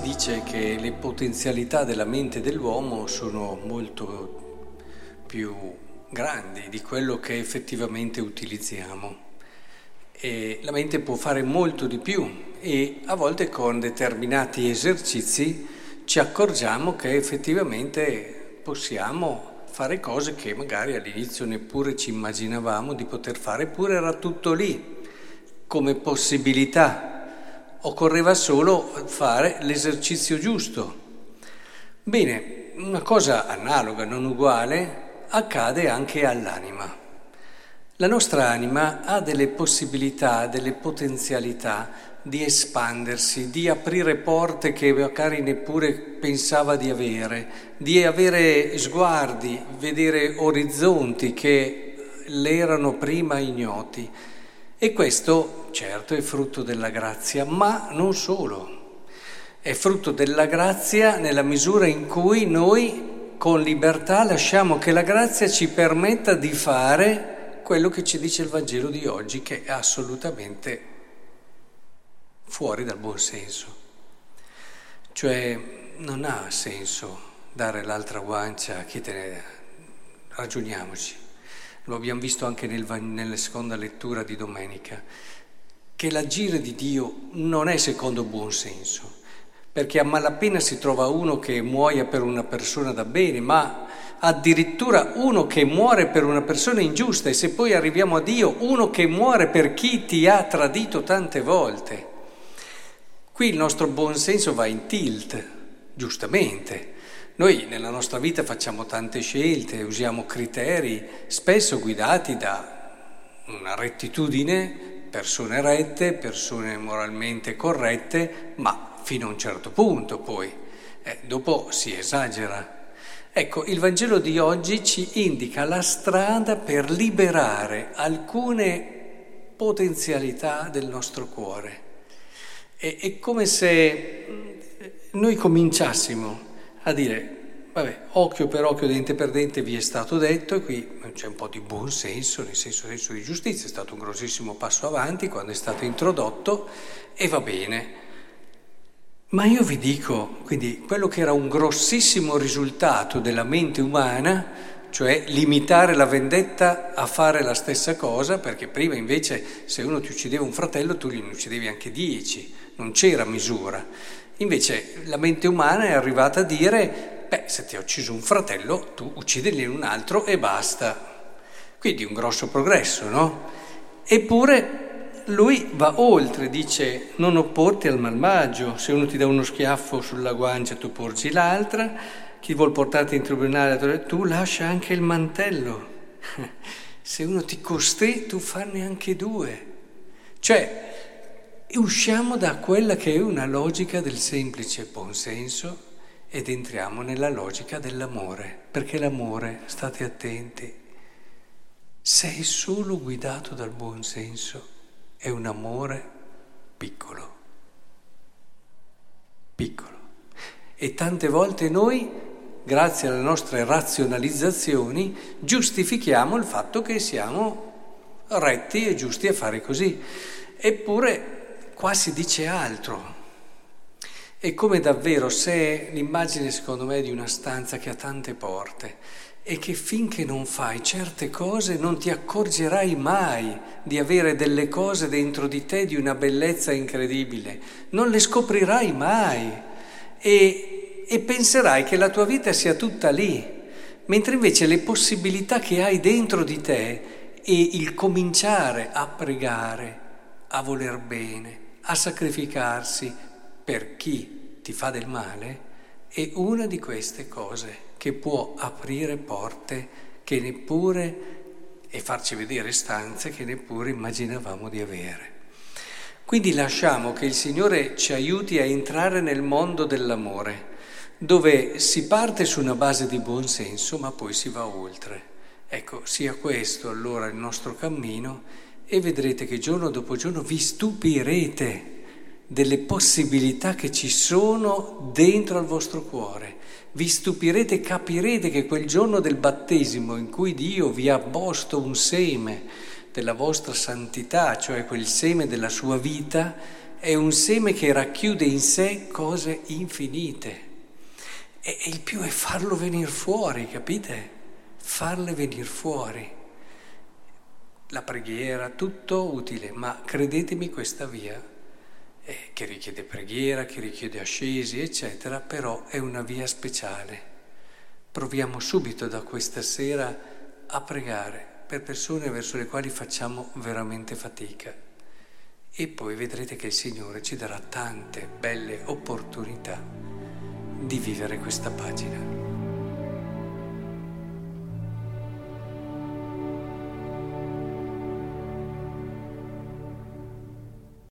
dice che le potenzialità della mente dell'uomo sono molto più grandi di quello che effettivamente utilizziamo. E la mente può fare molto di più e a volte con determinati esercizi ci accorgiamo che effettivamente possiamo fare cose che magari all'inizio neppure ci immaginavamo di poter fare, eppure era tutto lì come possibilità occorreva solo fare l'esercizio giusto. Bene, una cosa analoga, non uguale, accade anche all'anima. La nostra anima ha delle possibilità, delle potenzialità di espandersi, di aprire porte che magari neppure pensava di avere, di avere sguardi, vedere orizzonti che le erano prima ignoti. E questo certo è frutto della grazia, ma non solo. È frutto della grazia nella misura in cui noi con libertà lasciamo che la grazia ci permetta di fare quello che ci dice il Vangelo di oggi, che è assolutamente fuori dal buon senso. Cioè non ha senso dare l'altra guancia a chi te ne... Ragioniamoci lo abbiamo visto anche nel, nella seconda lettura di domenica, che l'agire di Dio non è secondo buon senso, perché a malapena si trova uno che muoia per una persona da bene, ma addirittura uno che muore per una persona ingiusta e se poi arriviamo a Dio, uno che muore per chi ti ha tradito tante volte. Qui il nostro buon senso va in tilt, giustamente, noi nella nostra vita facciamo tante scelte, usiamo criteri spesso guidati da una rettitudine, persone rette, persone moralmente corrette, ma fino a un certo punto poi. Eh, dopo si esagera. Ecco, il Vangelo di oggi ci indica la strada per liberare alcune potenzialità del nostro cuore. È, è come se noi cominciassimo a dire, vabbè, occhio per occhio, dente per dente vi è stato detto e qui c'è un po' di buon senso, nel senso, senso di giustizia, è stato un grossissimo passo avanti quando è stato introdotto e va bene. Ma io vi dico, quindi quello che era un grossissimo risultato della mente umana, cioè limitare la vendetta a fare la stessa cosa, perché prima invece se uno ti uccideva un fratello tu gliene uccidevi anche dieci, non c'era misura. Invece la mente umana è arrivata a dire, beh, se ti ha ucciso un fratello, tu uccidili un altro e basta. Quindi un grosso progresso, no? Eppure lui va oltre, dice non opporti al malvagio, se uno ti dà uno schiaffo sulla guancia tu porgi l'altra, chi vuol portarti in tribunale tu lascia anche il mantello. Se uno ti costè tu farne anche due. Cioè, usciamo da quella che è una logica del semplice buonsenso ed entriamo nella logica dell'amore, perché l'amore, state attenti, se è solo guidato dal buonsenso, è un amore piccolo, piccolo. E tante volte noi, grazie alle nostre razionalizzazioni, giustifichiamo il fatto che siamo retti e giusti a fare così. Eppure qua si dice altro. È come davvero se l'immagine secondo me di una stanza che ha tante porte e che finché non fai certe cose non ti accorgerai mai di avere delle cose dentro di te di una bellezza incredibile, non le scoprirai mai e, e penserai che la tua vita sia tutta lì, mentre invece le possibilità che hai dentro di te e il cominciare a pregare, a voler bene, a sacrificarsi per chi ti fa del male è una di queste cose che può aprire porte che neppure e farci vedere stanze che neppure immaginavamo di avere. Quindi lasciamo che il Signore ci aiuti a entrare nel mondo dell'amore, dove si parte su una base di buon senso, ma poi si va oltre. Ecco, sia questo allora il nostro cammino e vedrete che giorno dopo giorno vi stupirete delle possibilità che ci sono dentro al vostro cuore. Vi stupirete e capirete che quel giorno del battesimo in cui Dio vi ha posto un seme della vostra santità, cioè quel seme della sua vita, è un seme che racchiude in sé cose infinite. E, il più è farlo venire fuori, capite? Farle venire fuori. La preghiera, tutto utile, ma credetemi questa via, eh, che richiede preghiera, che richiede ascesi, eccetera, però è una via speciale. Proviamo subito da questa sera a pregare per persone verso le quali facciamo veramente fatica. E poi vedrete che il Signore ci darà tante belle opportunità di vivere questa pagina.